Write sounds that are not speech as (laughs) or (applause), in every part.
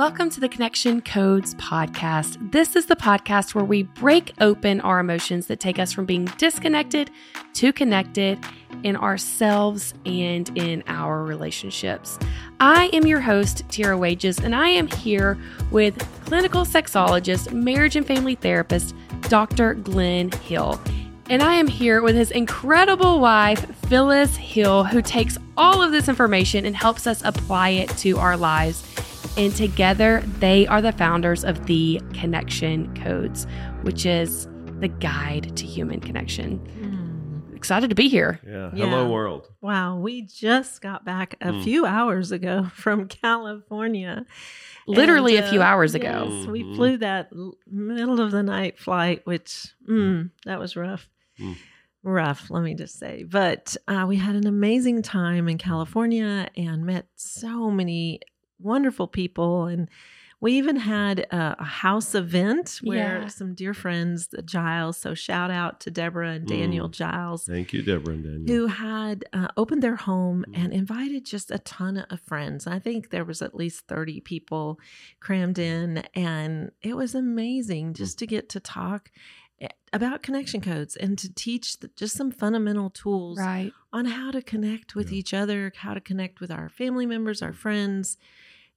Welcome to the Connection Codes podcast. This is the podcast where we break open our emotions that take us from being disconnected to connected in ourselves and in our relationships. I am your host, Tara Wages, and I am here with clinical sexologist, marriage and family therapist, Dr. Glenn Hill. And I am here with his incredible wife, Phyllis Hill, who takes all of this information and helps us apply it to our lives and together, they are the founders of the Connection Codes, which is the guide to human connection. Mm. Excited to be here. Yeah. yeah. Hello, world. Wow. We just got back a mm. few hours ago (laughs) from California. Literally and, uh, a few hours ago. Yes, we mm-hmm. flew that middle of the night flight, which mm, that was rough. Mm rough, let me just say. But uh, we had an amazing time in California and met so many wonderful people and we even had a, house event where yeah. some dear friends, the Giles. So shout out to Deborah and Daniel mm. Giles. Thank you, Deborah and Daniel. Who had uh, opened their home mm. and invited just a ton of friends. I think there was at least thirty people crammed in, and it was amazing just mm. to get to talk eh, about connection codes and to teach just some fundamental tools right. on how to connect with yeah. each other, how to connect with our family members, our friends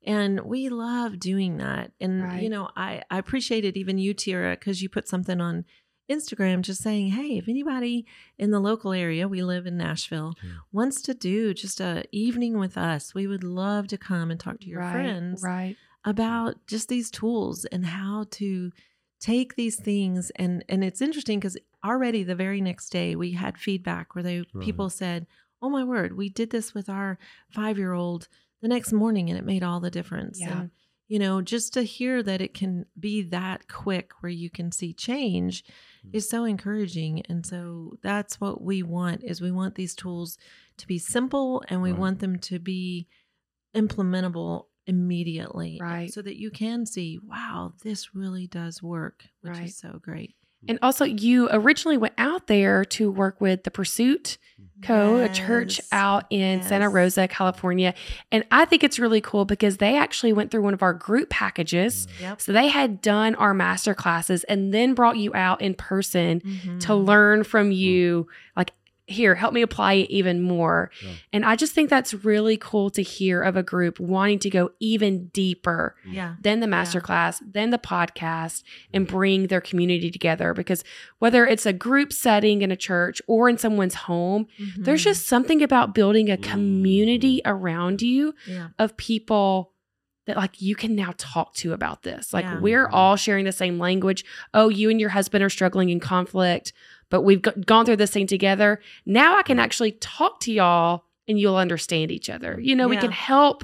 and we love doing that and right. you know i i appreciate it even you tira because you put something on instagram just saying hey if anybody in the local area we live in nashville yeah. wants to do just a evening with us we would love to come and talk to your right, friends right about just these tools and how to take these things and and it's interesting because already the very next day we had feedback where they right. people said oh my word we did this with our five year old the next morning and it made all the difference. Yeah. And, you know, just to hear that it can be that quick where you can see change mm-hmm. is so encouraging. And so that's what we want is we want these tools to be simple and we right. want them to be implementable immediately right so that you can see wow this really does work which right. is so great and also, you originally went out there to work with the Pursuit Co., yes. a church out in yes. Santa Rosa, California. And I think it's really cool because they actually went through one of our group packages. Yep. So they had done our master classes and then brought you out in person mm-hmm. to learn from you, like here, help me apply it even more. Yeah. And I just think that's really cool to hear of a group wanting to go even deeper mm. yeah. than the masterclass, yeah. than the podcast, and mm. bring their community together. Because whether it's a group setting in a church or in someone's home, mm-hmm. there's just something about building a mm. community around you yeah. of people that like you can now talk to about this. Like yeah. we're mm-hmm. all sharing the same language. Oh, you and your husband are struggling in conflict but we've gone through this thing together. Now I can actually talk to y'all and you'll understand each other. You know, yeah. we can help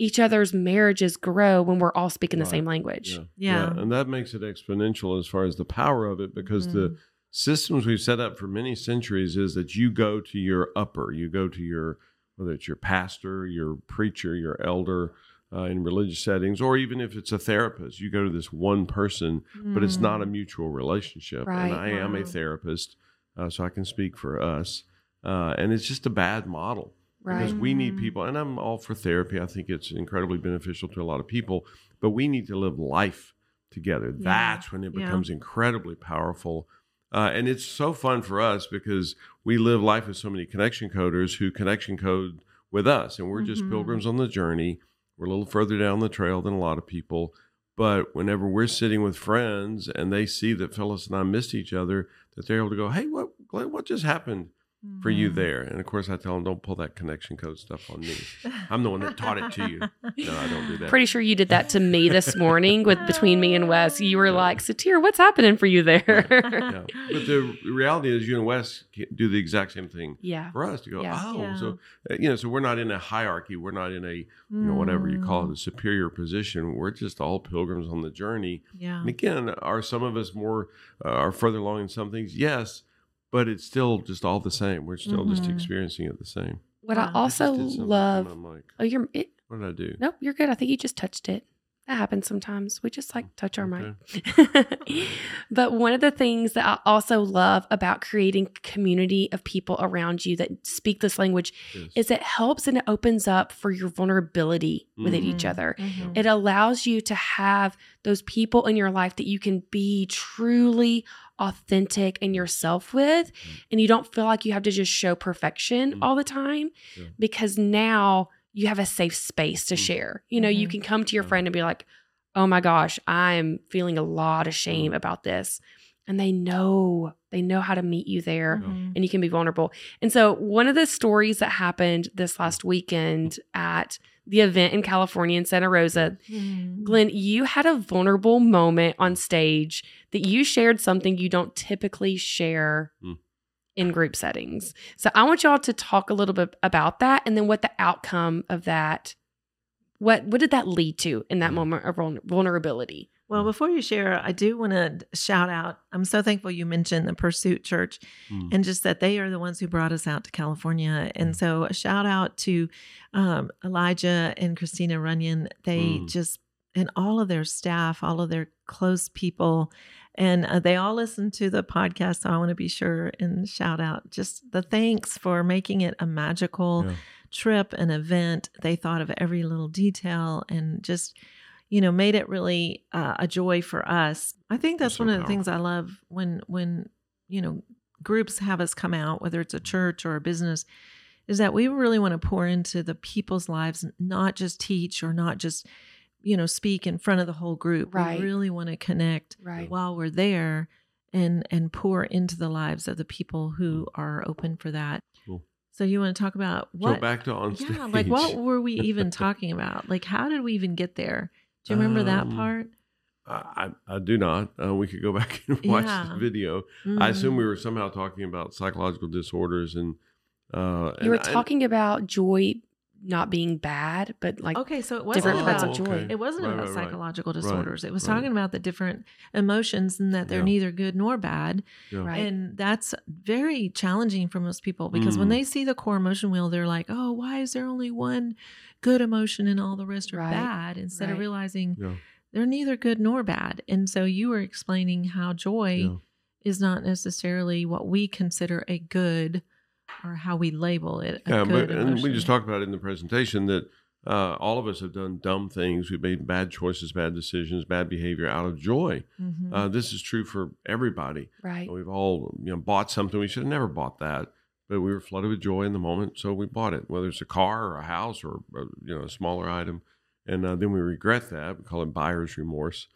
each other's marriages grow when we're all speaking right. the same language. Yeah. Yeah. yeah. And that makes it exponential as far as the power of it because mm. the systems we've set up for many centuries is that you go to your upper, you go to your, whether it's your pastor, your preacher, your elder, uh, in religious settings, or even if it's a therapist, you go to this one person, mm. but it's not a mm. mutual relationship. Right. And I wow. am a therapist, uh, so I can speak for us. Uh, and it's just a bad model right. because we need people, and I'm all for therapy. I think it's incredibly beneficial to a lot of people, but we need to live life together. Yeah. That's when it becomes yeah. incredibly powerful. Uh, and it's so fun for us because we live life with so many connection coders who connection code with us, and we're mm-hmm. just pilgrims on the journey we're a little further down the trail than a lot of people. But whenever we're sitting with friends and they see that Phyllis and I missed each other, that they're able to go, "Hey, what what just happened?" For you mm-hmm. there. And of course, I tell them, don't pull that connection code stuff on me. I'm the one that taught it to you. No, I don't do that. Pretty sure you did that to me this (laughs) morning with between me and Wes. You were yeah. like, Satir, what's happening for you there? yeah. (laughs) But the reality is, you and Wes do the exact same thing yeah. for us to go, yeah. oh, so, uh, you know, so we're not in a hierarchy. We're not in a, you know, whatever you call it, a mm. superior position. We're just all pilgrims on the journey. Yeah. And again, are some of us more, uh, are further along in some things? Yes but it's still just all the same. We're still mm-hmm. just experiencing it the same. What. I also I love. Oh, you're. It, what did I do? Nope, you're good. I think you just touched it. That happens sometimes. We just like touch our okay. mic. (laughs) but one of the things that I also love about creating community of people around you that speak this language yes. is it helps and it opens up for your vulnerability mm-hmm. with each other. Mm-hmm. It allows you to have those people in your life that you can be truly authentic and yourself with mm-hmm. and you don't feel like you have to just show perfection mm-hmm. all the time yeah. because now you have a safe space to mm-hmm. share. You know, you mm-hmm. can come to your friend and be like, "Oh my gosh, I'm feeling a lot of shame mm-hmm. about this." And they know, they know how to meet you there and you can be vulnerable. And so, one of the stories that happened this last weekend at the event in California in Santa Rosa, mm. Glenn, you had a vulnerable moment on stage that you shared something you don't typically share mm. in group settings. So I want y'all to talk a little bit about that and then what the outcome of that what what did that lead to in that mm. moment of vulnerability? Well, before you share, I do want to shout out. I'm so thankful you mentioned the Pursuit Church mm. and just that they are the ones who brought us out to California. And mm. so, a shout out to um, Elijah and Christina Runyon. They mm. just, and all of their staff, all of their close people, and uh, they all listen to the podcast. So, I want to be sure and shout out just the thanks for making it a magical yeah. trip, an event. They thought of every little detail and just, you know, made it really uh, a joy for us. I think that's, that's one so of the things I love when when you know groups have us come out, whether it's a church or a business, is that we really want to pour into the people's lives, not just teach or not just you know speak in front of the whole group. Right. We really want to connect right. while we're there and and pour into the lives of the people who are open for that. Cool. So you want to talk about what? So back to on stage. Yeah, like what were we even (laughs) talking about? Like how did we even get there? Do you remember um, that part? I, I do not. Uh, we could go (laughs) back and watch yeah. the video. Mm. I assume we mm. were somehow talking about psychological disorders and. Uh, you were talking about joy not being bad, but like okay, so it wasn't different about, parts of joy. It wasn't right, about right, psychological right. disorders. It was talking about the different emotions and that they're yeah. neither good nor bad. Yeah. And that's very challenging for most people because mm. when they see the core emotion wheel, they're like, "Oh, why is there only one good emotion and all the rest are bad?" Instead of realizing yeah. they're neither good nor bad. And so you were explaining how joy is not necessarily what we consider a good or how we label it. yeah, but and we just talked about it in the presentation that uh, all of us have done dumb things. We've made bad choices, bad decisions, bad behavior out of joy. Mm-hmm. Uh, this is true for everybody. Right. We've all you know bought something we should have never bought that, but we were flooded with joy in the moment, so we bought it. Whether it's a car or a house or a, you know a smaller item, and uh, then we regret that. We call it buyer's remorse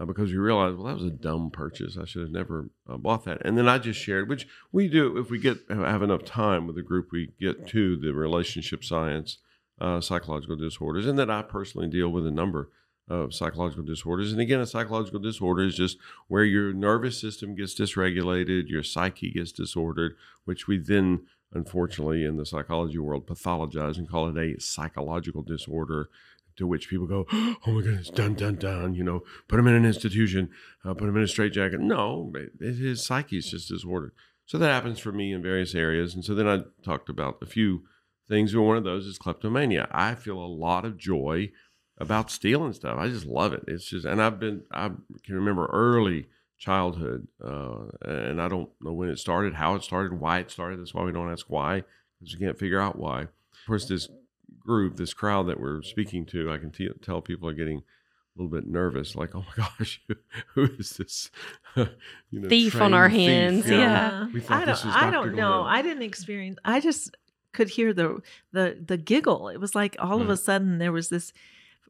uh, because you realize, well, that was a dumb purchase. I should have never uh, bought that. And then I just shared, which we do if we get have enough time with the group, we get to the relationship science, uh, psychological disorders, and that I personally deal with a number of psychological disorders. And again, a psychological disorder is just where your nervous system gets dysregulated, your psyche gets disordered, which we then unfortunately in the psychology world pathologize and call it a psychological disorder to which people go, (gasps) oh my goodness, done, done, done. You know, put him in an institution, uh, put him in a straitjacket. No, his psyche is just disordered. So that happens for me in various areas. And so then I talked about a few things. And one of those is kleptomania. I feel a lot of joy about stealing stuff. I just love it. It's just, and I've been, I can remember early childhood, uh, and I don't know when it started, how it started, why it started. That's why we don't ask why, because we can't figure out why. Of course, this group, this crowd that we're speaking to, I can t- tell people are getting a little bit nervous, like, oh my (laughs) gosh, who is this (laughs) you know, thief on our hands? Thief? Yeah, yeah. I don't, I don't know. I didn't experience. I just could hear the the the giggle. It was like all right. of a sudden there was this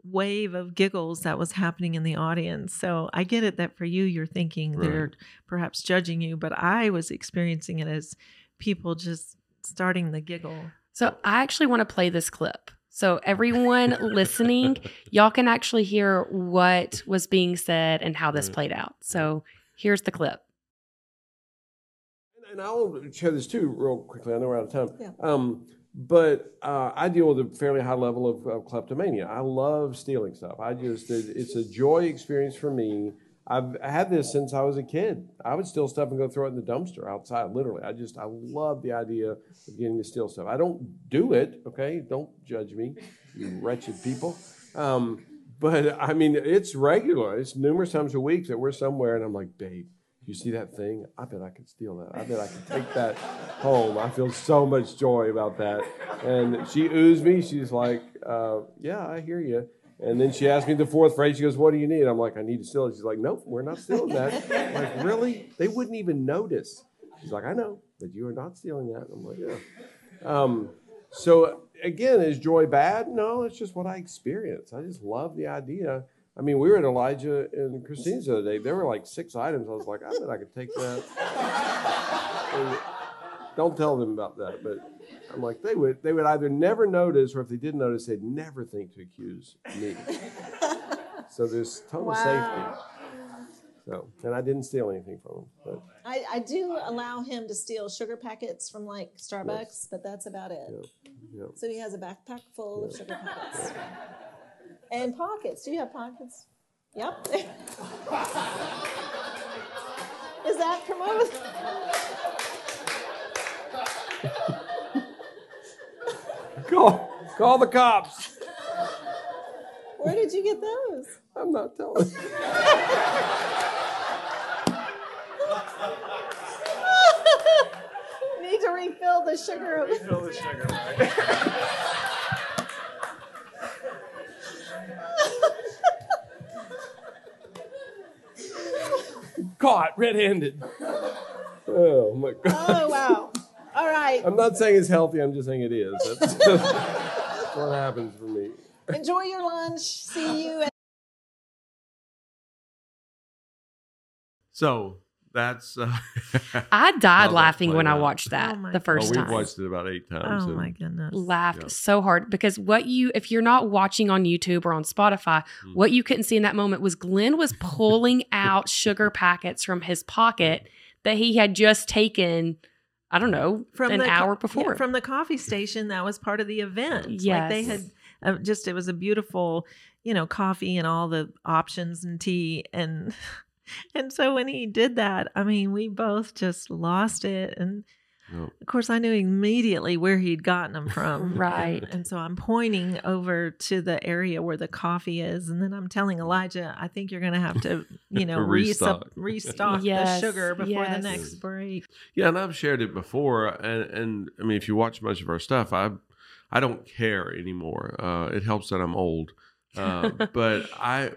wave of giggles that was happening in the audience. So I get it that for you, you're thinking right. they're perhaps judging you, but I was experiencing it as people just starting the giggle. So I actually want to play this clip. So everyone listening, (laughs) y'all can actually hear what was being said and how this played out. So here's the clip. And I'll share this too, real quickly. I know we're out of time. Yeah. Um, but uh, I deal with a fairly high level of, of, kleptomania. I love stealing stuff. I just, it's a joy experience for me I've had this since I was a kid. I would steal stuff and go throw it in the dumpster outside, literally. I just, I love the idea of getting to steal stuff. I don't do it, okay? Don't judge me, you wretched people. Um, but I mean, it's regular. It's numerous times a week that we're somewhere, and I'm like, babe, you see that thing? I bet I could steal that. I bet I could take that home. I feel so much joy about that. And she oos me. She's like, uh, yeah, I hear you. And then she asked me the fourth phrase. She goes, "What do you need?" I'm like, "I need to steal it." She's like, "Nope, we're not stealing that." I'm like, really? They wouldn't even notice. She's like, "I know, but you are not stealing that." I'm like, "Yeah." Um, so again, is joy bad? No, it's just what I experience. I just love the idea. I mean, we were at Elijah and Christine's the other day. There were like six items. I was like, I bet I could take that. And don't tell them about that, but I'm like, they would they would either never notice, or if they did notice, they'd never think to accuse me. (laughs) so there's total wow. safety. So, and I didn't steal anything from him. But I, I do allow him to steal sugar packets from like Starbucks, yes. but that's about it. Yep. Yep. So he has a backpack full yep. of sugar packets. And pockets. Do you have pockets? Yep. (laughs) Is that promoted? call, call the cops. Where did you get those? I'm not telling. (laughs) Need to refill the sugar. Refill the sugar. (laughs) Caught red-handed. Oh my god. Oh wow. All right. I'm not saying it's healthy. I'm just saying it is. That's, (laughs) that's what happens for me. Enjoy your lunch. See you. At- so that's. Uh, (laughs) I died laughing when out. I watched that oh the first oh, time. We've watched it about eight times. Oh my goodness! Laughed yeah. so hard because what you, if you're not watching on YouTube or on Spotify, mm. what you couldn't see in that moment was Glenn was (laughs) pulling out sugar packets from his pocket that he had just taken. I don't know, from an hour before yeah, from the coffee station. That was part of the event. Yes, like they had uh, just it was a beautiful, you know, coffee and all the options and tea and (laughs) and so when he did that, I mean, we both just lost it. And of course, I knew immediately where he'd gotten them from. right. And, and, so I'm pointing over to the area where the coffee is. And then I'm telling Elijah, I think you're going to have to, you (laughs) know, restock, restock yes, the sugar before yes. the next break. Yeah. And I've shared it before. And, and I mean, if you watch much of our stuff, I, I don't care anymore. Uh, it helps that I'm old. Uh, (laughs) but I,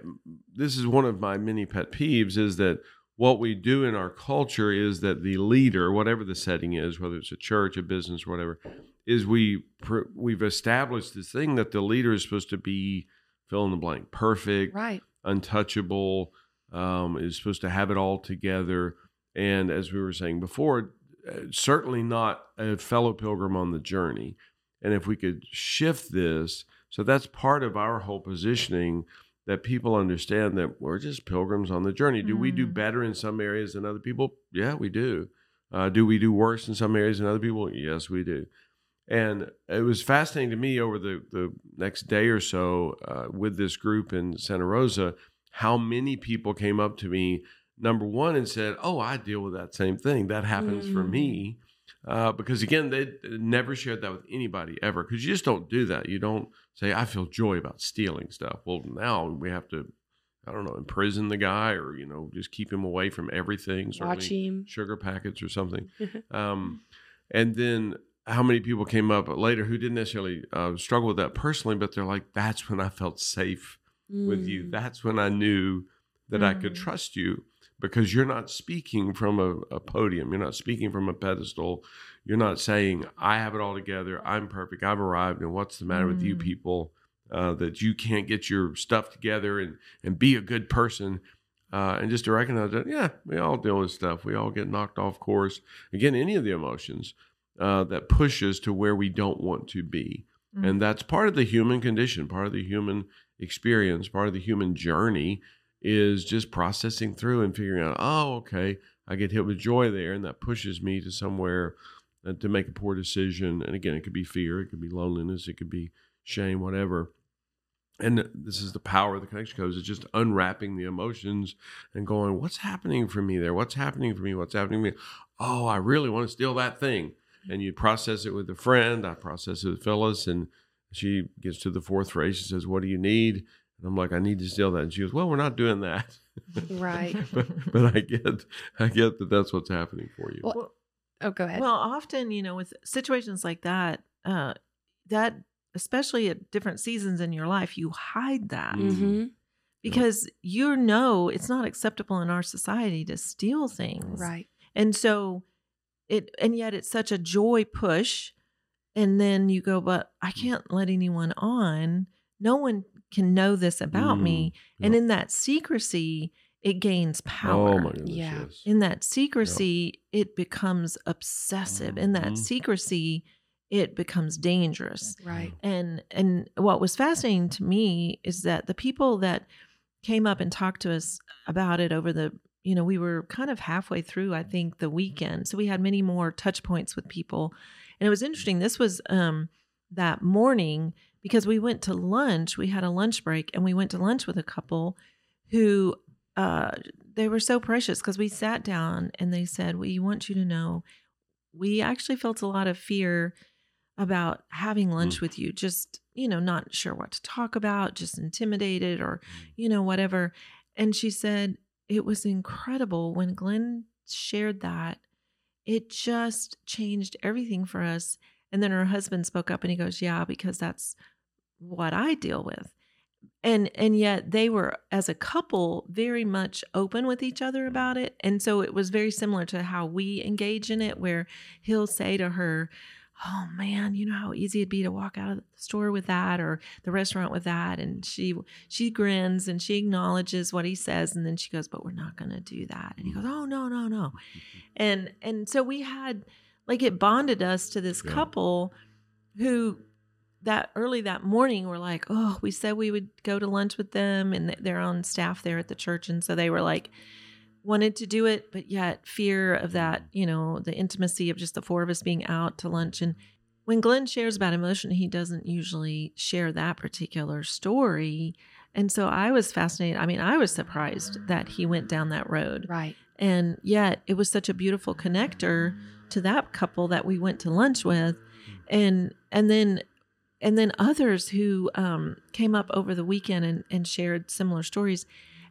this is one of my many pet peeves is that what we do in our culture is that the leader, whatever the setting is, whether it's a church, a business, whatever, is we we've established this thing that the leader is supposed to be fill in the blank, perfect, right, untouchable, um, is supposed to have it all together, and as we were saying before, uh, certainly not a fellow pilgrim on the journey. And if we could shift this so that's part of our whole positioning that people understand that we're just pilgrims on the journey. Do mm. we do mm. better in some areas than other people? Yeah, we do. Uh, do we do worse in some areas than other people? Yes, we do. And it was fascinating to me over the, the next day or so uh, with this group in Santa Rosa how many people came up to me, number one, and said, Oh, I deal with that same thing. That happens mm. for me. Uh, because again, they never shared that with anybody ever because you just don't do that. You don't say, I feel joy about stealing stuff. Well, now we have to, I don't know, imprison the guy or, you know, just keep him away from everything. Watch him. Sugar packets or something. (laughs) um, and then how many people came up later who didn't necessarily uh, struggle with that personally, but they're like, that's when I felt safe mm. with you. Mm. That's when I knew that mm. I could mm. trust you because you're not speaking from a, a, podium. You're not speaking from a pedestal. You're not saying, I have it all together. I'm perfect. I've arrived. And what's the matter mm. with you mm. people uh, that you can't get your stuff together and, and be a good person? Uh, and just to recognize that, yeah, we all deal with stuff. We all get knocked off course. Again, any of the emotions uh, that push us to where we don't want to be. Mm. And that's part of the human condition, part of the human experience, part of the human journey is just processing through and figuring out, oh, okay, I get hit with joy there, and that pushes me to somewhere uh, to make a poor decision. And again, it could be fear, it could be loneliness, it could be shame, whatever. And this is the power of the connection codes. It's just unwrapping the emotions and going, what's happening for me there? What's happening for me? What's happening for me? Oh, I really want to steal that thing. And you process it with a friend. I process it with Phyllis, and she gets to the fourth phrase. She says, What do you need? And I'm like, I need to steal that. And she goes, Well, we're not doing that. Right. (laughs) but, but I get, I get that that's what's happening for you. Well, oh, go ahead. Well, often, you know, with situations like that, uh, that especially at different seasons in your life, you hide that hmm because you know it's not acceptable in our society to steal things. Right. And so it, and yet it's such a joy push. And then you go, but I Mm. can't let anyone on. No one can know this about me. Mm, And yeah. in that secrecy, it gains power. Oh my goodness. Yeah. Yes. In that secrecy, it becomes obsessive. In that Mhm. secrecy, it becomes dangerous. Right. And and what was fascinating to me is that the people that came up and talked to us about it over the you know we were kind of halfway through I think the weekend. So we had many more touch points with people. And it was interesting. This was um that morning because we went to lunch. We had a lunch break and we went to lunch with a couple who uh they were so precious because we sat down and they said, We want you to know we actually felt a lot of fear about having lunch with you, just, you know, not sure what to talk about, just intimidated or, you know, whatever. And she said, It was incredible when Glenn shared that. It just changed everything for us. And then her husband spoke up and he goes, Yeah, because that's what I deal with. And and yet they were as a couple very much open with each other about it. And so it was very similar to how we engage in it, where he'll say to her, Oh man, you know how easy it'd be to walk out of the store with that or the restaurant with that. And she she grins and she acknowledges what he says, and then she goes, But we're not gonna do that. And he goes, mm. Oh no, no, no. (laughs) And and so we had like it bonded us to this Yeah. couple who that early that morning we were like, oh, we said we would go to lunch with them, and th- they're on staff there at the church, and so they were like wanted to do it, but yet fear of that, you know, the intimacy of just the four of us being out to lunch. And when Glenn shares about emotion, he doesn't usually share that particular story. And so I was fascinated. I mean, I was surprised that he went down that road. Right. And yet it was such a beautiful connector to that couple that we went to lunch with. And and then and then others who um, came up over the weekend and, and shared similar stories.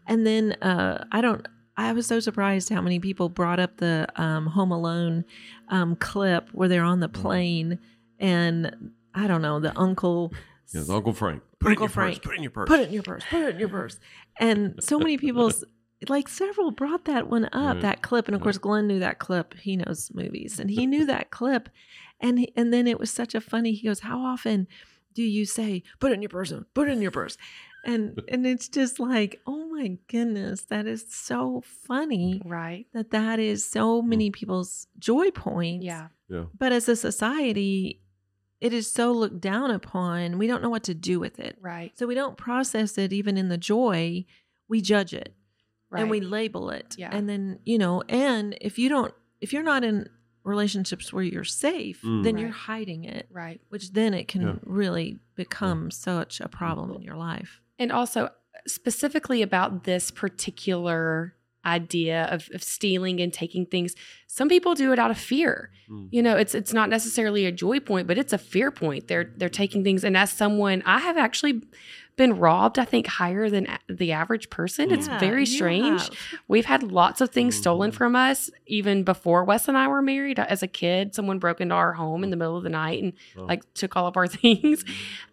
And then uh, I don't I was so surprised how many people brought up the um, Home Alone um, clip where they're on the plane and I don't know, the uncle Yes, Uncle Frank. Put Uncle it in your Frank. purse. Put it in your purse. put it in your purse, put it in your purse. And so many people, like several, brought that one up, Right. that clip. And of course, Glenn knew that clip. He knows movies, and he knew that clip. And he, and then it was such a funny. He goes, "How often do you say put it in your purse? Put it in your purse?" And (laughs) and it's just like, oh my goodness, that is so funny Right. that that is so mm. many people's joy points. Yeah. Yeah. But as a society, it is so looked down upon. We don't know what to do with it. Right. So we don't process it even in the joy. We judge it Right. and we label it. Yeah. And then, you know, and if you don't, if you're not in relationships where you're safe, Mm. then Right. you're hiding it, right. which then it can Yeah. really become such a problem in your life. And also, specifically about this particular idea of, of stealing and taking things, some people do it out of fear. Mm. You know, it's it's not necessarily a joy point, but it's a fear point. They're they're taking things, and as someone, I have actually been robbed. I think higher than a- the average person. It's very strange. We've had lots of things stolen Mhm. from us even before Wes and I were married. As a kid, someone broke into our home in the middle of the night and Oh. like took all of our (laughs) things.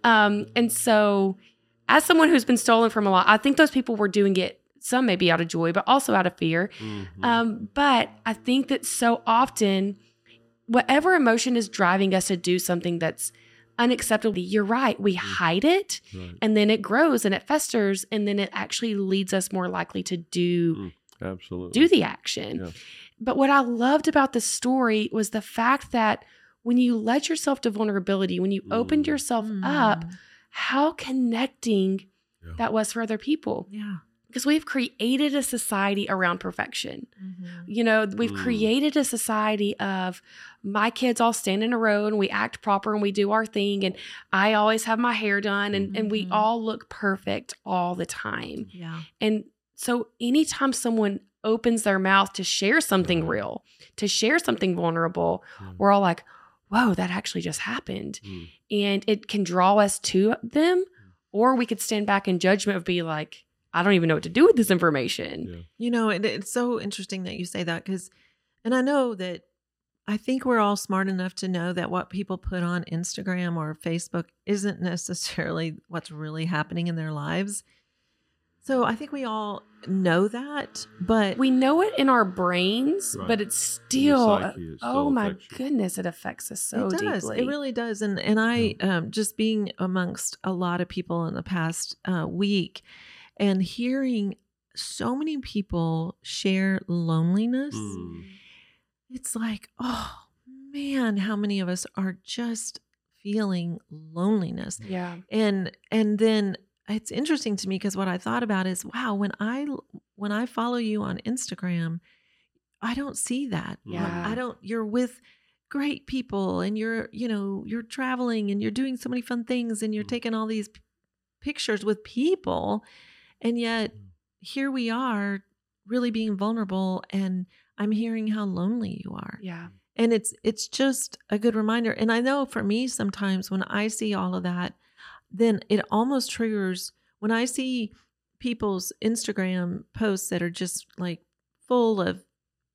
Um, and so, as someone who's been stolen from a lot, I think those people were doing it. Some maybe out of joy, but also out of fear. Mhm. Um, but I think that so often, whatever emotion is driving us to do something that's unacceptable, you're right. We hide it Right. and then it grows and it festers and then it actually leads us more likely to do Absolutely. do the action. Yeah. But what I loved about the story was the fact that when you let yourself to vulnerability, when you opened Mm. yourself up, Mm. how connecting Yeah. that was for other people. Yeah. Because we've created a society around perfection. Mhm. You know, we've Mm. created a society of my kids all stand in a row and we act proper and we do our thing. And I always have my hair done and, and we Mhm. all look perfect all the time. Yeah. And so anytime someone opens their mouth to share something Right. real, to share something vulnerable, Yeah. we're all like, whoa, that actually just happened. Mm. And it can draw us to them Or we could stand back in judgment of be like, I don't even know what to do with this information. Yeah. You know, it, it's so interesting that you say that because, and I know that I think we're all smart enough to know that what people put on Instagram or Facebook isn't necessarily what's really happening in their lives. So I think we all know that, but We know it in our brains, Right. but it's still, psyche, it oh my affects goodness, it affects us so it does. deeply. It really does. And and I um, just being amongst a lot of people in the past uh, week and hearing so many people share loneliness. Mm. It's like, oh man, how many of us are just feeling loneliness? yeah. and and then it's interesting to me because what i thought about is wow when i when i follow you on instagram i don't see that Yeah. i don't you're with great people and you're you know you're traveling and you're doing so many fun things and you're Mm. taking all these p- pictures with people and yet Mm. here we are really being vulnerable and i'm hearing how lonely you are Yeah. and it's it's just a good reminder and i know for me sometimes when i see all of that then it almost triggers when i see people's instagram posts that are just like full of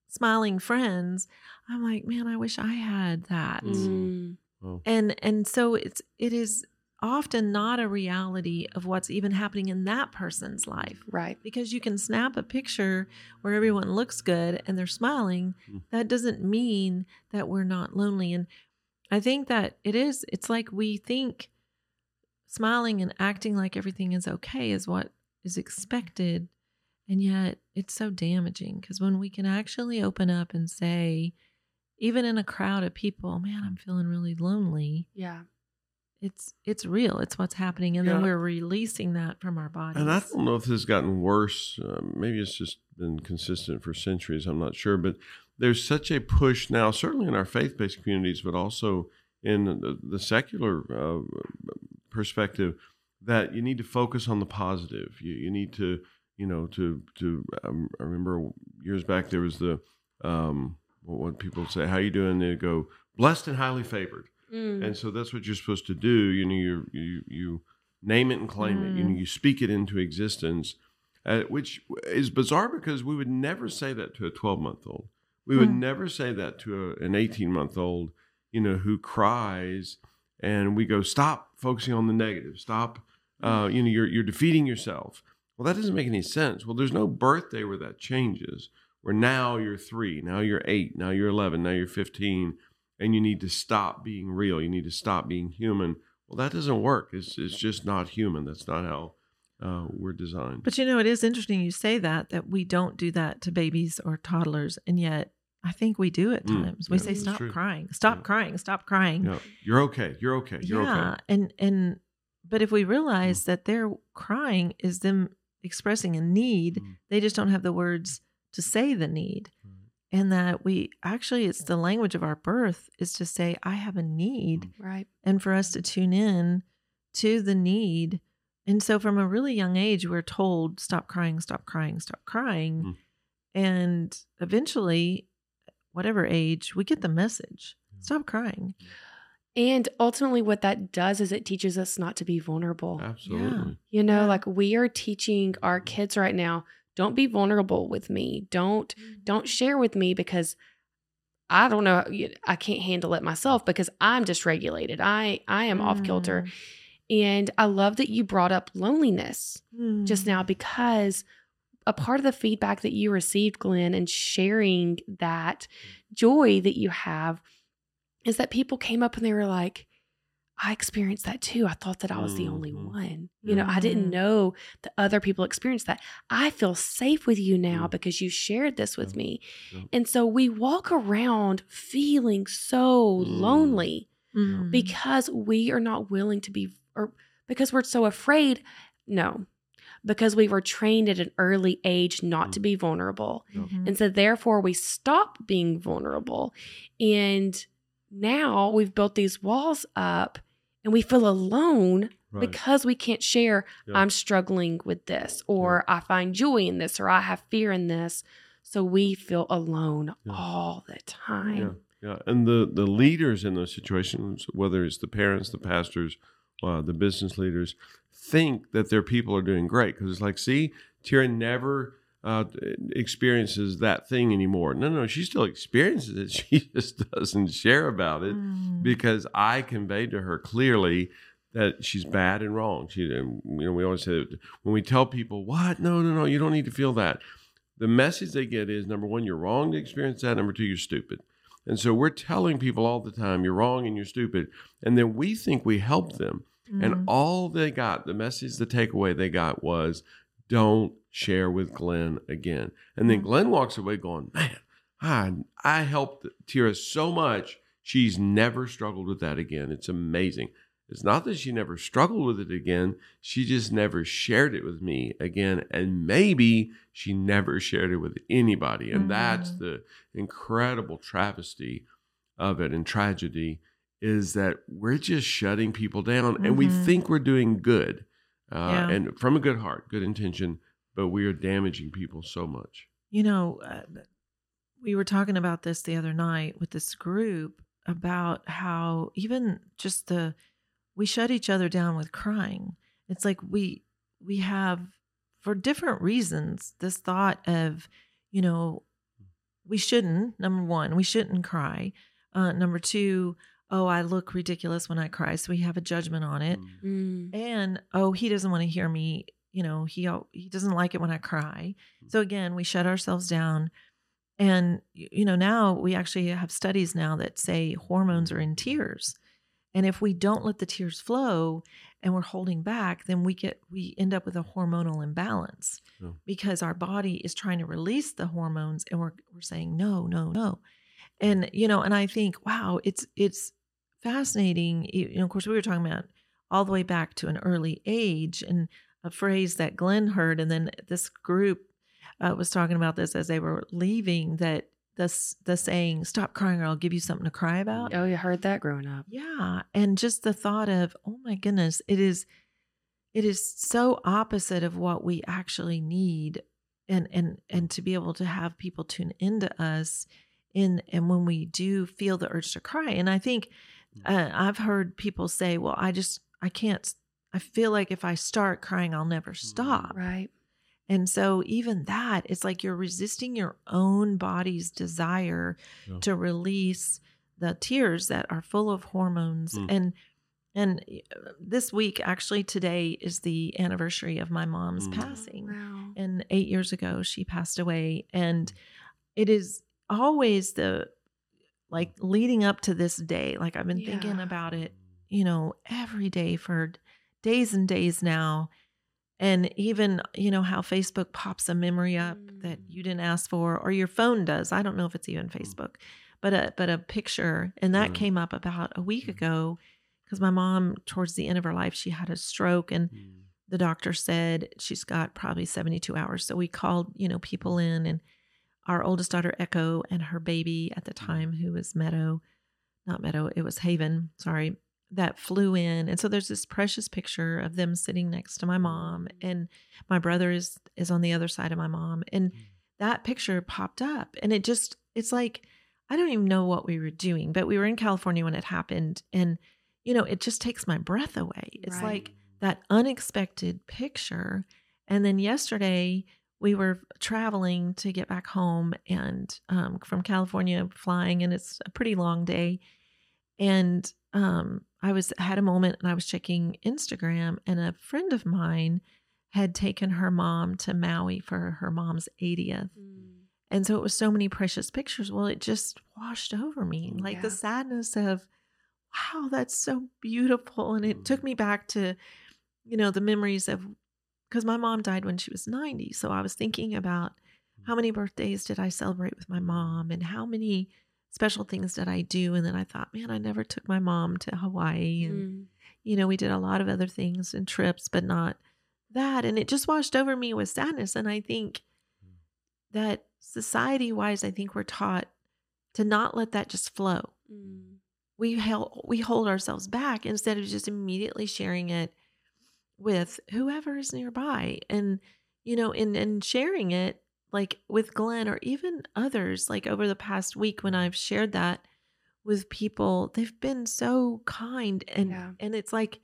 smiling friends i'm like man i wish i had that Mm. Well, and and so it's it is often not a reality of what's even happening in that person's life Right. because you can snap a picture where everyone looks good and they're smiling Mm. that doesn't mean that we're not lonely and i think that it is it's like we think smiling and acting like everything is okay is what is expected and yet it's so damaging because when we can actually open up and say even in a crowd of people man i'm feeling really lonely Yeah. It's it's real it's what's happening and then we're releasing that from our bodies And I don't know if this has gotten worse. Uh, maybe it's just been consistent for centuries. I'm not sure. But there's such a push now, certainly in our faith based communities, but also in the, the secular uh, perspective, that you need to focus on the positive. You, you need to, you know, to, to, um, I remember years back there was the, um, what people say, how you doing? They go, blessed and highly favored. Mm. And so that's what you're supposed to do. You know, you you you name it and claim it. You know, Mm. you speak it into existence, uh, which is bizarre because we would never say that to a 12 month old. We would Hmm. never say that to a, an 18 month old. You know, who cries, and we go, stop focusing on the negative. Stop. Uh, you know, you're you're defeating yourself. Well, that doesn't make any sense. Well, there's no birthday where that changes. Where now you're three, now you're eight, now you're 11, now you're 15 and you need to stop being real. You need to stop being human. Well, that doesn't work. It's it's just not human. That's not how uh, we're designed. But you know, it is interesting you say that that we don't do that to babies or toddlers, and yet I think we do at Mm, times. we yeah, say, "Stop crying! Stop Yeah. crying! Stop crying!" yeah, you're okay. You're okay. You're yeah, okay. and and but if we realize Mm. that their crying is them expressing a need, Mm. they just don't have the words to say the need, and that we actually it's the language of our birth is to say, "I have a need," mm. Right. and for us to tune in to the need. And so from a really young age, we're told, stop crying, stop crying, stop crying. Mm. And eventually, whatever age, we get the message mm. stop crying. And ultimately, what that does is it teaches us not to be vulnerable. Absolutely. You know, Yeah. like we are teaching our mm. kids right now, don't be vulnerable with me. Don't don't share with me because I don't know, I can't handle it myself because I'm dysregulated. I I am off kilter. And I love that you brought up loneliness Mm. just now because a part of the feedback that you received, Glenn, and sharing that joy that you have is that people came up and they were like, I experienced that too. I thought that I was the only Mhm. one. You know, I Mhm. didn't know that other people experienced that. I feel safe with you now Mm. because you shared this with Yeah. me. Yeah. And so we walk around feeling so Mm. lonely Mm. because we are not willing to be or because we're so afraid no because we were trained at an early age not to be vulnerable and so therefore we stop being vulnerable and now we've built these walls up and we feel alone Right. because we can't share Yeah. i'm struggling with this or i find joy in this or i have fear in this so we feel alone Yeah. all the time Yeah, yeah. And the the leaders in those situations, whether it's the parents, the pastors, uh, the business leaders, think that their people are doing great because it's like, see, Tira never uh, experiences that thing anymore. No, no, she still experiences it. (laughs) She just doesn't share about it mm. because I conveyed to her clearly that she's bad and wrong. She, you know, we always say when we tell people, "What? No, no, no, you don't need to feel that." The message they get is number one, you're wrong to experience that. Number two, you're stupid. And so we're telling people all the time, you're wrong and you're stupid. And then we think we help them. Mm-hmm. And all they got, the message, the takeaway they got was, don't share with Glenn again. And then mm-hmm. Glenn walks away going, man, I, I helped Tira so much. She's never struggled with that again. It's amazing. It's not that she never struggled with it again. She just never shared it with me again. And maybe she never shared it with anybody. And mm-hmm. that's the incredible travesty of it and tragedy is that we're just shutting people down mm-hmm. and we mm-hmm. think we're doing good. Uh, yeah. And from a good heart, good intention, but we are damaging people so much. You know, uh, we were talking about this the other night with this group about how even just the we shut each other down with crying. It's like we we have for different reasons this thought of, you know, we shouldn't, number 1, we shouldn't cry. Uh, number 2, oh, I look ridiculous when I cry, so we have a judgment on it. Mm. And oh, he doesn't want to hear me, you know, he he doesn't like it when I cry. Mm. So again, we shut ourselves down. And you know, now we actually have studies now that say hormones are in tears. And if we don't let the tears flow and we're holding back, then we get we end up with a hormonal imbalance yeah. because our body is trying to release the hormones and we're we're saying no, no, no. And you know, and I think, wow, it's it's fascinating. You know, of course, we were talking about all the way back to an early age and a phrase that Glenn heard, and then this group uh, was talking about this as they were leaving that the the saying "Stop crying, or I'll give you something to cry about." Oh, you heard that growing up. Yeah, and just the thought of, oh my goodness, it is, it is so opposite of what we actually need, and and and to be able to have people tune into us, in and when we do feel the urge to cry, and I think mm. uh, I've heard people say, "Well, I just I can't." I feel like if I start crying, I'll never stop. Right. And so, even that, it's like you're resisting your own body's desire yeah. to release the tears that are full of hormones. Mm. And and uh, this week, actually, today is the anniversary of my mom's mm. passing. Wow. And eight years ago, she passed away. And it is always the like leading up to this day. Like I've been yeah. thinking about it, you know, every day for days and days now and even you know how facebook pops a memory up mm. that you didn't ask for or your phone does i don't know if it's even mm. facebook but a but a picture and that mm. came up about a week mm. ago because my mom towards the end of her life she had a stroke and mm. the doctor said she's got probably 72 hours so we called you know people in and our oldest daughter echo and her baby at the mm. time who was meadow not meadow it was haven sorry that flew in and so there's this precious picture of them sitting next to my mom mm. and my brother is is on the other side of my mom and mm. that picture popped up and it just it's like i don't even know what we were doing but we were in california when it happened and you know it just takes my breath away it's right. like that unexpected picture and then yesterday we were traveling to get back home and um, from california flying and it's a pretty long day and um, I was had a moment and I was checking Instagram, and a friend of mine had taken her mom to Maui for her mom's 80th. Mm. And so it was so many precious pictures. Well, it just washed over me like yeah. the sadness of, wow, that's so beautiful. And it mm. took me back to, you know, the memories of, because my mom died when she was 90. So I was thinking about how mm. many birthdays did I celebrate with my mom and how many special things that I do. And then I thought, man, I never took my mom to Hawaii. And, mm. you know, we did a lot of other things and trips, but not that. And it just washed over me with sadness. And I think that society wise, I think we're taught to not let that just flow. Mm. We, held, we hold ourselves back instead of just immediately sharing it with whoever is nearby. And, you know, in, in sharing it, like with Glenn or even others, like over the past week when I've shared that with people, they've been so kind and yeah. and it's like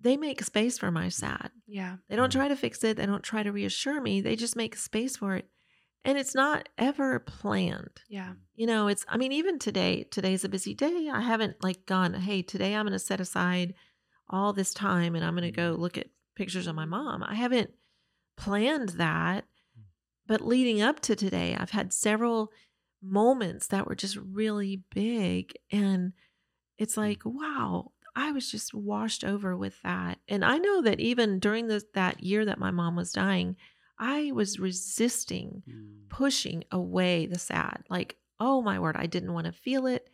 they make space for my sad. Yeah. They don't try to fix it. They don't try to reassure me. They just make space for it. And it's not ever planned. Yeah. You know, it's, I mean, even today, today's a busy day. I haven't like gone, hey, today I'm going to set aside all this time and I'm going to mm-hmm. go look at pictures of my mom. I haven't planned that. But leading up to today, I've had several moments that were just really big. And it's like, wow, I was just washed over with that. And I know that even during the, that year that my mom was dying, I was resisting, Mm. pushing away the sad. Like, oh my word, I didn't want to feel it.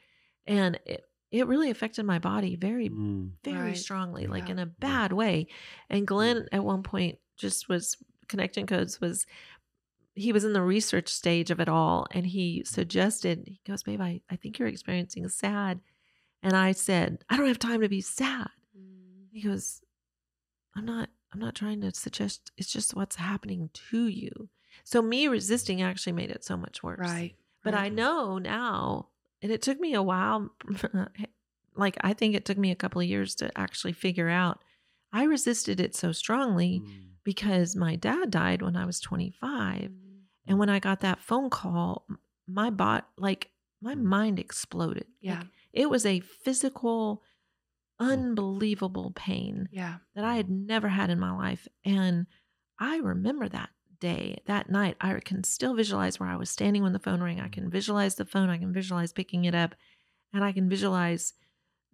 And it, it really affected my body very, Mm. very Right. strongly, like in a bad way. And Glenn at one point just was connection codes was he was in the research stage of it all and he suggested he goes babe I, I think you're experiencing sad and i said i don't have time to be sad he goes i'm not i'm not trying to suggest it's just what's happening to you so me resisting actually made it so much worse Right. but I know now, and it took me a while. (laughs) like, I think it took me a couple of years to actually figure out. I resisted it so strongly Mm. because my dad died when I was 25. And when I got that phone call, my bot, like, my Mm. mind exploded. Yeah. Like, it was a physical, unbelievable pain Yeah. that I had never had in my life. And I remember that day, that night. I can still visualize where I was standing when the phone rang. I can visualize the phone. I can visualize picking it up. And I can visualize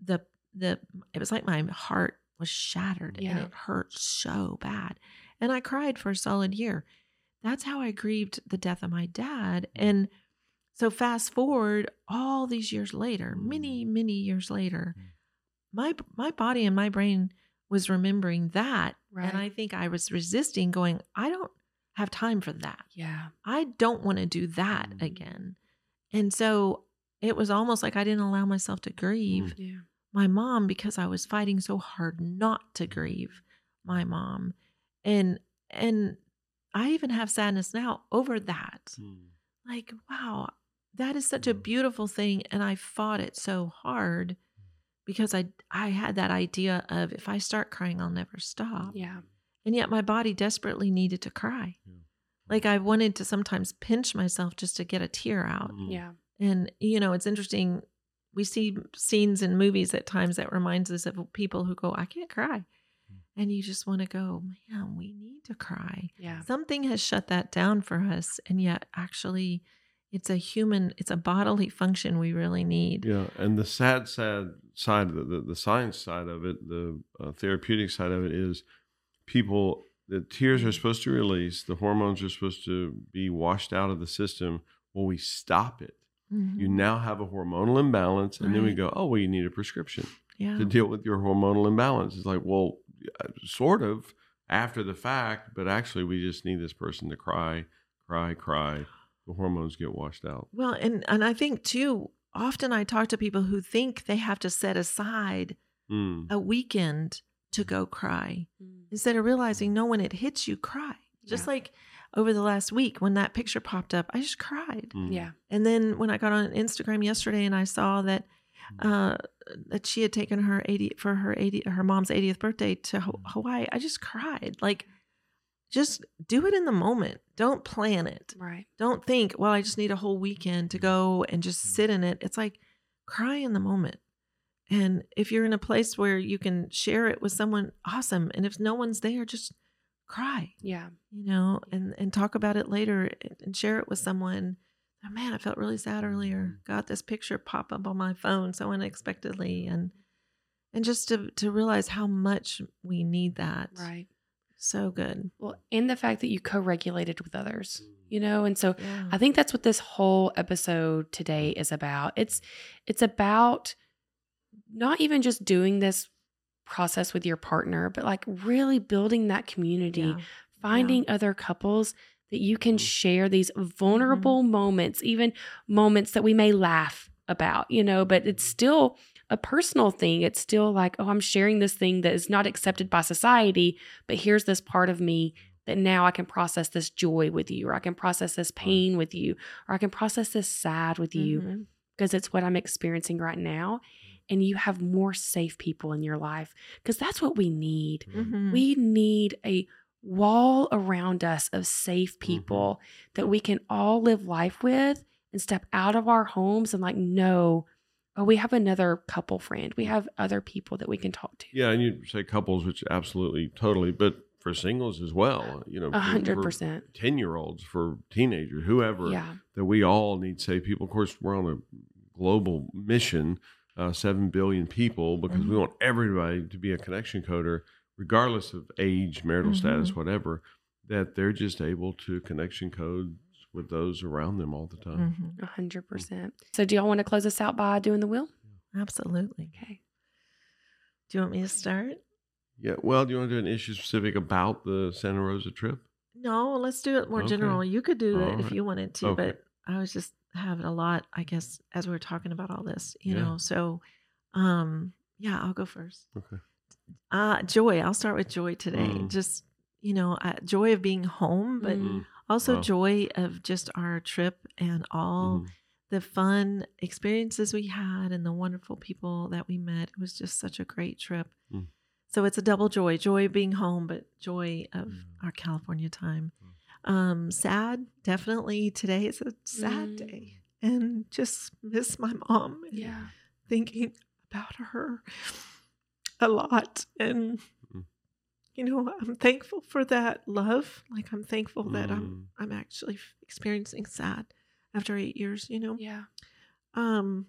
the, the, it was like my heart was shattered and Yeah. it hurt so bad. And I cried for a solid year. That's how I grieved the death of my dad. Mm-hmm. And so fast forward all these years later, many, mm-hmm. many years later, mm-hmm. my my body and my brain was remembering that. Right. And I think I was resisting going, I don't have time for that. Yeah. I don't want to do that again. And so it was almost like I didn't allow myself to grieve Yeah. my mom because I was fighting so hard not to grieve my mom. And and I even have sadness now over that. Mm. Like, wow, that is such a Mm. beautiful thing and I fought it so hard because I I had that idea of if I start crying I'll never stop. Yeah. And yet my body desperately needed to cry. Yeah. Like I wanted to sometimes pinch myself just to get a tear out. Mm. Yeah. And you know, it's interesting. We see scenes in movies at times that reminds us of people who go, "I can't cry," and you just want to go, "Man, we need to cry." Yeah. Something has shut that down for us, and yet actually, it's a human, it's a bodily function we really need. Yeah, and the sad, sad side, the the, the science side of it, the uh, therapeutic side of it is people. The tears are supposed to release. The hormones are supposed to be washed out of the system. Well, we stop it. You Mhm. now have a hormonal imbalance, and then we go, "Oh, well, you need a prescription yeah, to deal with your hormonal imbalance." It's like, well, sort of after the fact, but actually, we just need this person to cry, cry, cry. The hormones get washed out. Well, and and I think too. Often I talk to people who think they have to set aside Mm. a weekend to go cry. Mm. instead of realizing no when it hits you cry just Yeah. like over the last week when that picture popped up i just cried Mm. Yeah. and then when i got on instagram yesterday and i saw that Mm. uh that she had taken her 80 for her 80 her mom's 80th birthday to Ho- mm. hawaii. I just cried. Like just do it in the moment. Don't plan it. Right. don't think well i just need a whole weekend to mm. go and just sit in it. It's like cry in the moment. And if you're in a place where you can share it with someone awesome. And if no one's there just cry Yeah. you know and and talk about it later and share it with someone oh, man i felt really sad earlier. Mm-hmm. Got this picture pop up on my phone so unexpectedly and and just to to realize how much we need that. Right. so good. Well, and the fact that you co-regulated with others, you mm. know, and so yeah. I think that's what this whole episode today is about. It's it's about not even just doing this process with your partner, but like really building that community, Yeah. finding other couples that you can Mhm. share these vulnerable moments, even moments that we may laugh about, you know, but it's still a personal thing. It's still like, oh, I'm sharing this thing that is not accepted by society, but here's this part of me that now I can process this joy with you, or I can process this pain with you, or I can process this sad with you Mhm. because it's what I'm experiencing right now. and you have more safe people in your life because that's what we need. Mhm. We need a wall around us of safe people that we can all live life with and step out of our homes and like know oh we have another couple friend. We have other people that we can talk to. Yeah, and you say couples, which absolutely, totally, but for singles as well, you know, a hundred percent. ten year olds, for teenagers, whoever, yeah. that we all need safe people. Of course, we're on a global mission, uh, seven billion people, because we Mhm. want everybody to be a connection coder, regardless of age, marital status, whatever. That they're just able to connection code with those around them all the time. Mhm. a hundred percent so do y'all want to close us out by doing the wheel Absolutely. okay Do you want me to start? Yeah. Well, do you want to do an issue specific about the Santa Rosa trip? No, let's do it more Okay. general. You could do it All if you wanted to, Okay. but I was just having a lot, I guess, as we were talking about all this, you Yeah. know. So, um, yeah, I'll go first. Okay. Uh, joy. I'll start with joy today. Mm. Just you know, uh, joy of being home, but Mm. also Wow. joy of just our trip and all Mhm. the fun experiences we had and the wonderful people that we met. It was just such a great trip. Mm. So it's a double joy joy of being home, but joy of Mm. our California time. Um, sad, definitely. Today is a sad Mm. day and just miss my mom. yeah Thinking about her a lot. And, Mm. you know, I'm thankful for that love. Like, I'm thankful that I'm Mm. I'm actually experiencing sad after eight years, you know? yeah Um,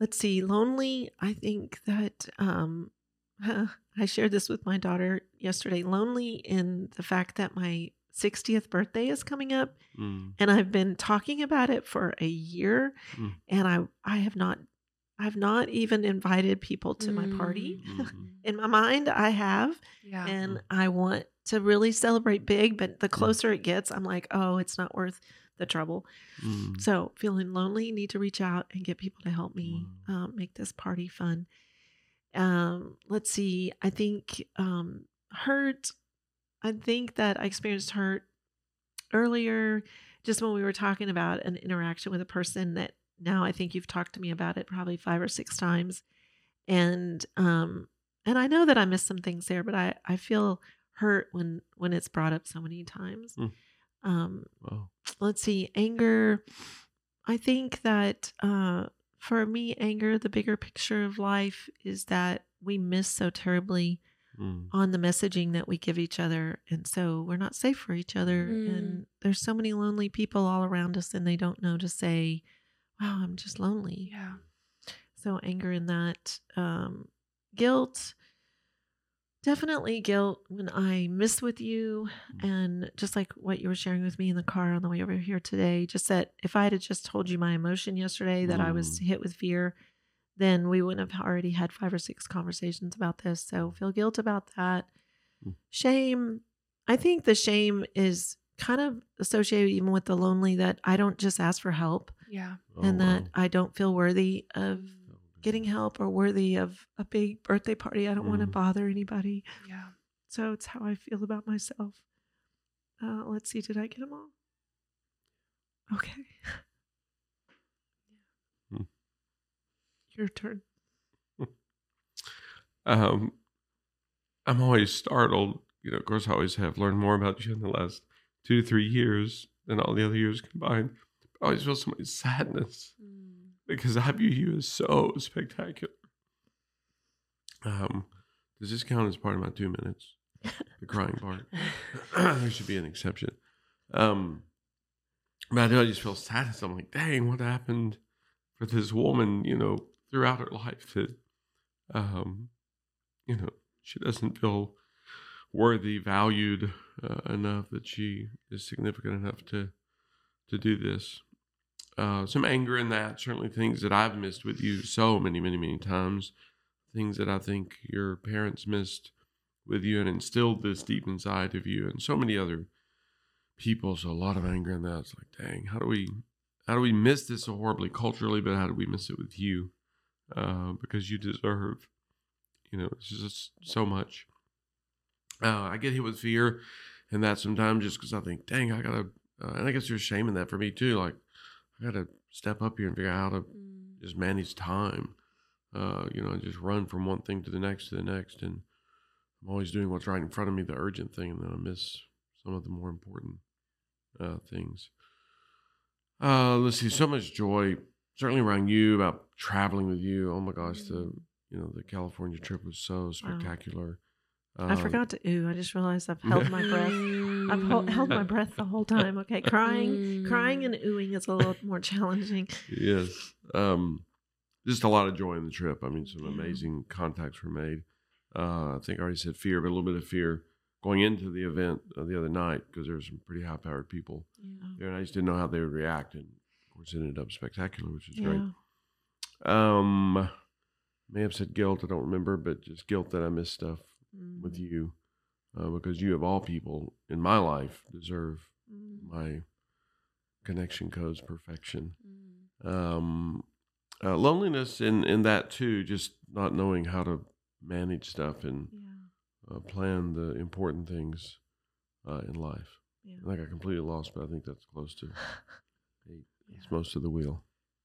let's see, lonely. I think that um, (laughs) I shared this with my daughter yesterday. Lonely in the fact that my 60th birthday is coming up, Mm. and I've been talking about it for a year, Mm. and I I have not I've not even invited people to my party. Mhm. (laughs) In my mind, I have, yeah and I want to really celebrate big. But the closer it gets, I'm like, oh, it's not worth the trouble. Mm. So feeling lonely, need to reach out and get people to help me um, make this party fun. Um, let's see. I think um, hurt. I think that I experienced hurt earlier, just when we were talking about an interaction with a person that now I think you've talked to me about it probably five or six times, and um, and I know that I missed some things there, but I I feel hurt when when it's brought up so many times. Mm. Um, Wow. let's see anger i think that uh for me anger the bigger picture of life is that we miss so terribly Mm. on the messaging that we give each other and so we're not safe for each other Mm. and there's so many lonely people all around us and they don't know to say wow i'm just lonely yeah so anger in that um guilt definitely guilt when i miss with you Mm. and just like what you were sharing with me in the car on the way over here today just that if i had just told you my emotion yesterday that i was Mm. hit with fear then we wouldn't have already had five or six conversations about this so feel guilt about that Mm. shame i think the shame is kind of associated even with the lonely that i don't just ask for help yeah and Oh, that wow. i don't feel worthy of getting help or worthy of a big birthday party. I don't want to Mm. bother anybody. yeah So it's how I feel about myself. Uh, let's see, did I get them all? Okay. Hmm. (laughs) Your turn. (laughs) Um, I'm always startled. You know, of course, I always have learned more about you in the last two to three years than all the other years combined. I always feel so much sadness because I view you as so spectacular. Um, does this count as part of my two minutes? (laughs) The crying part. (clears throat) there should be an exception. Um, but I do. I just feel sadness. I'm like, dang, what happened for this woman? You know, throughout her life that, um, you know, she doesn't feel worthy, valued uh, enough that she is significant enough to to do this. Uh, some anger in that, certainly things that I've missed with you so many, many, many times. Things that I think your parents missed with you and instilled this deep inside of you, and so many other people. So a lot of anger in that. It's like, dang, how do we, how do we miss this so horribly culturally? But how do we miss it with you? Uh, because you deserve, you know, it's just so much. Uh, I get hit with fear, and that sometimes just because I think, dang, I gotta, uh, and I guess there's shame in that for me too. Like, I gotta step up here and figure out how to just manage time uh, you know, I just run from one thing to the next to the next, and I'm always doing what's right in front of me, the urgent thing, and then I miss some of the more important uh, things. Uh, let's see, so much joy, certainly around you about traveling with you. Oh my gosh, the Mm. you know the California trip was so spectacular. I Um, forgot to ooh. I just realized I've held my breath. (laughs) I've held, held my breath the whole time. Okay, (laughs) crying, crying, and oohing is a little more challenging. (laughs) Yes. Um, just a lot of joy in the trip. I mean, some Yeah. amazing contacts were made. Uh, I think I already said fear, but a little bit of fear going into the event uh, the other night because there were some pretty high powered people Yeah. there, and I just didn't know how they would react. And of course, it ended up spectacular, which is great. Um, may have said guilt. I don't remember, but just guilt that I missed stuff with Mm. you uh, because you, of all people in my life, deserve Mm. my connection codes perfection. Mm. Um, uh, loneliness in in that too, just not knowing how to manage stuff and Yeah. uh, plan the important things uh, in life. Yeah. I think I completely lost, but I think that's close to (laughs) eight. It's most of the wheel.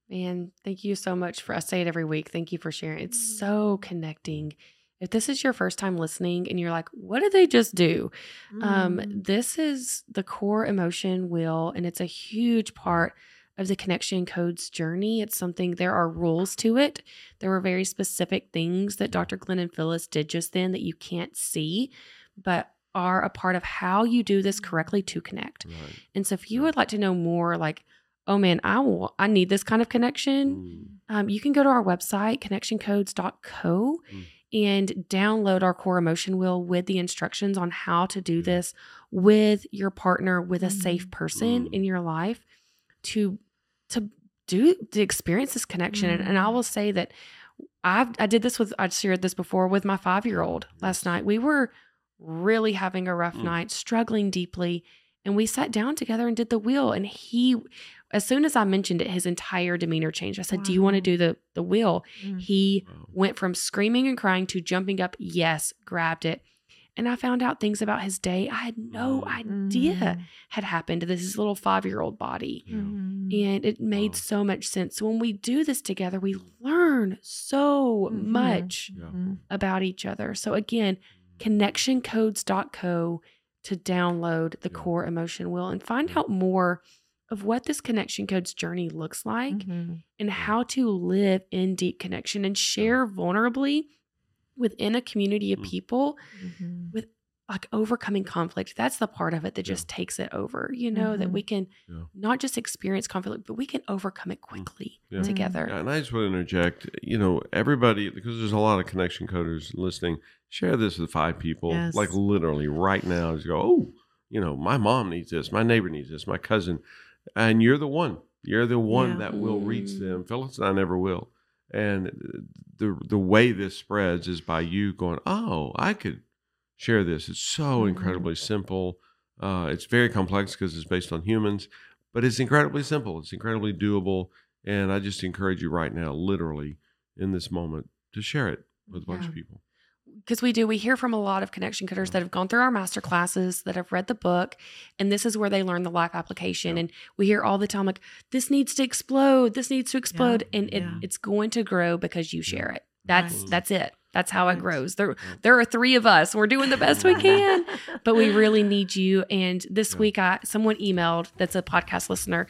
Man, thank you so much for I say it every week. Thank you for sharing. It's Mm. so connecting. If this is your first time listening and you're like, what did they just do? Um, Mm. this is the core emotion wheel, and it's a huge part of the connection codes journey. It's something, there are rules to it. There were very specific things that Dr. Glenn and Phyllis did just then that you can't see, but are a part of how you do this correctly to connect. Right. And so if you would like to know more, like, oh man, I will, I need this kind of connection, Mm. um, you can go to our website, connectioncodes.co, Mm. And download our core emotion wheel with the instructions on how to do this with your partner, with a safe Mm. person Mm. in your life to to do to experience this connection. And, and I will say that I've I did this with I shared this before with my five year old last night. We were really having a rough Mm. night, struggling deeply. And we sat down together and did the wheel. And he, as soon as I mentioned it, his entire demeanor changed. I said, Do you want to do the the wheel? Mm. He Wow. went from screaming and crying to jumping up, yes, grabbed it. And I found out things about his day I had no Mm. idea had happened to this little five year old body. Yeah. Mm. And it made Wow. so much sense. So when we do this together, we learn so Mhm. much Yeah. Mhm. about each other. So again, connectioncodes.co to download the Yeah. core emotion wheel and find Yeah. out more of what this connection codes journey looks like Mhm. and how to live in deep connection and share vulnerably within a community of Mm. people with like overcoming conflict that's the part of it that Yeah. just takes it over you know that Mhm. we can Yeah. not just experience conflict but we can overcome it quickly Yeah. together Yeah, and I just want to interject. You know, everybody, because there's a lot of connection coders listening. Share this with five people, Yes. like literally right now. Just go, oh, you know, my mom needs this, my neighbor needs this, my cousin, and you're the one. You're the one Yeah. that will reach them. Phyllis and I never will. And the the way this spreads is by you going, oh, I could share this. It's so Mhm. incredibly simple. Uh, it's very complex because it's based on humans, but it's incredibly simple. It's incredibly doable. And I just encourage you right now, literally in this moment, to share it with a bunch Yeah. of people. Because we do we hear from a lot of connection coders that have gone through our master classes that have read the book and this is where they learn the life application. Yeah. and we hear all the time like this needs to explode this needs to explode and it, yeah. it's going to grow because you share it. That's Right. that's it. That's how it grows. There there are three of us. We're doing the best we (laughs) can but we really need you. And this Yeah. week i someone emailed that's a podcast listener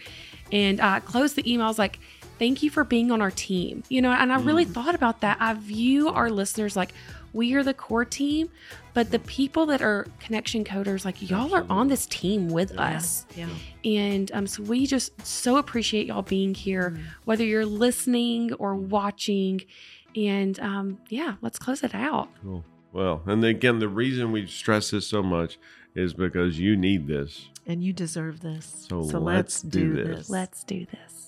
and i closed the email. I was like thank you for being on our team. You know and i really Mm. thought about that. I view our listeners like we are the core team but the people that are connection coders like y'all are on this team with Yeah. us Yeah. and um, so we just so appreciate y'all being here Mhm. whether you're listening or watching and um, yeah let's close it out Cool. Well, and again, the reason we stress this so much is because you need this. And you deserve this. So let's, let's do do this. this. let's do this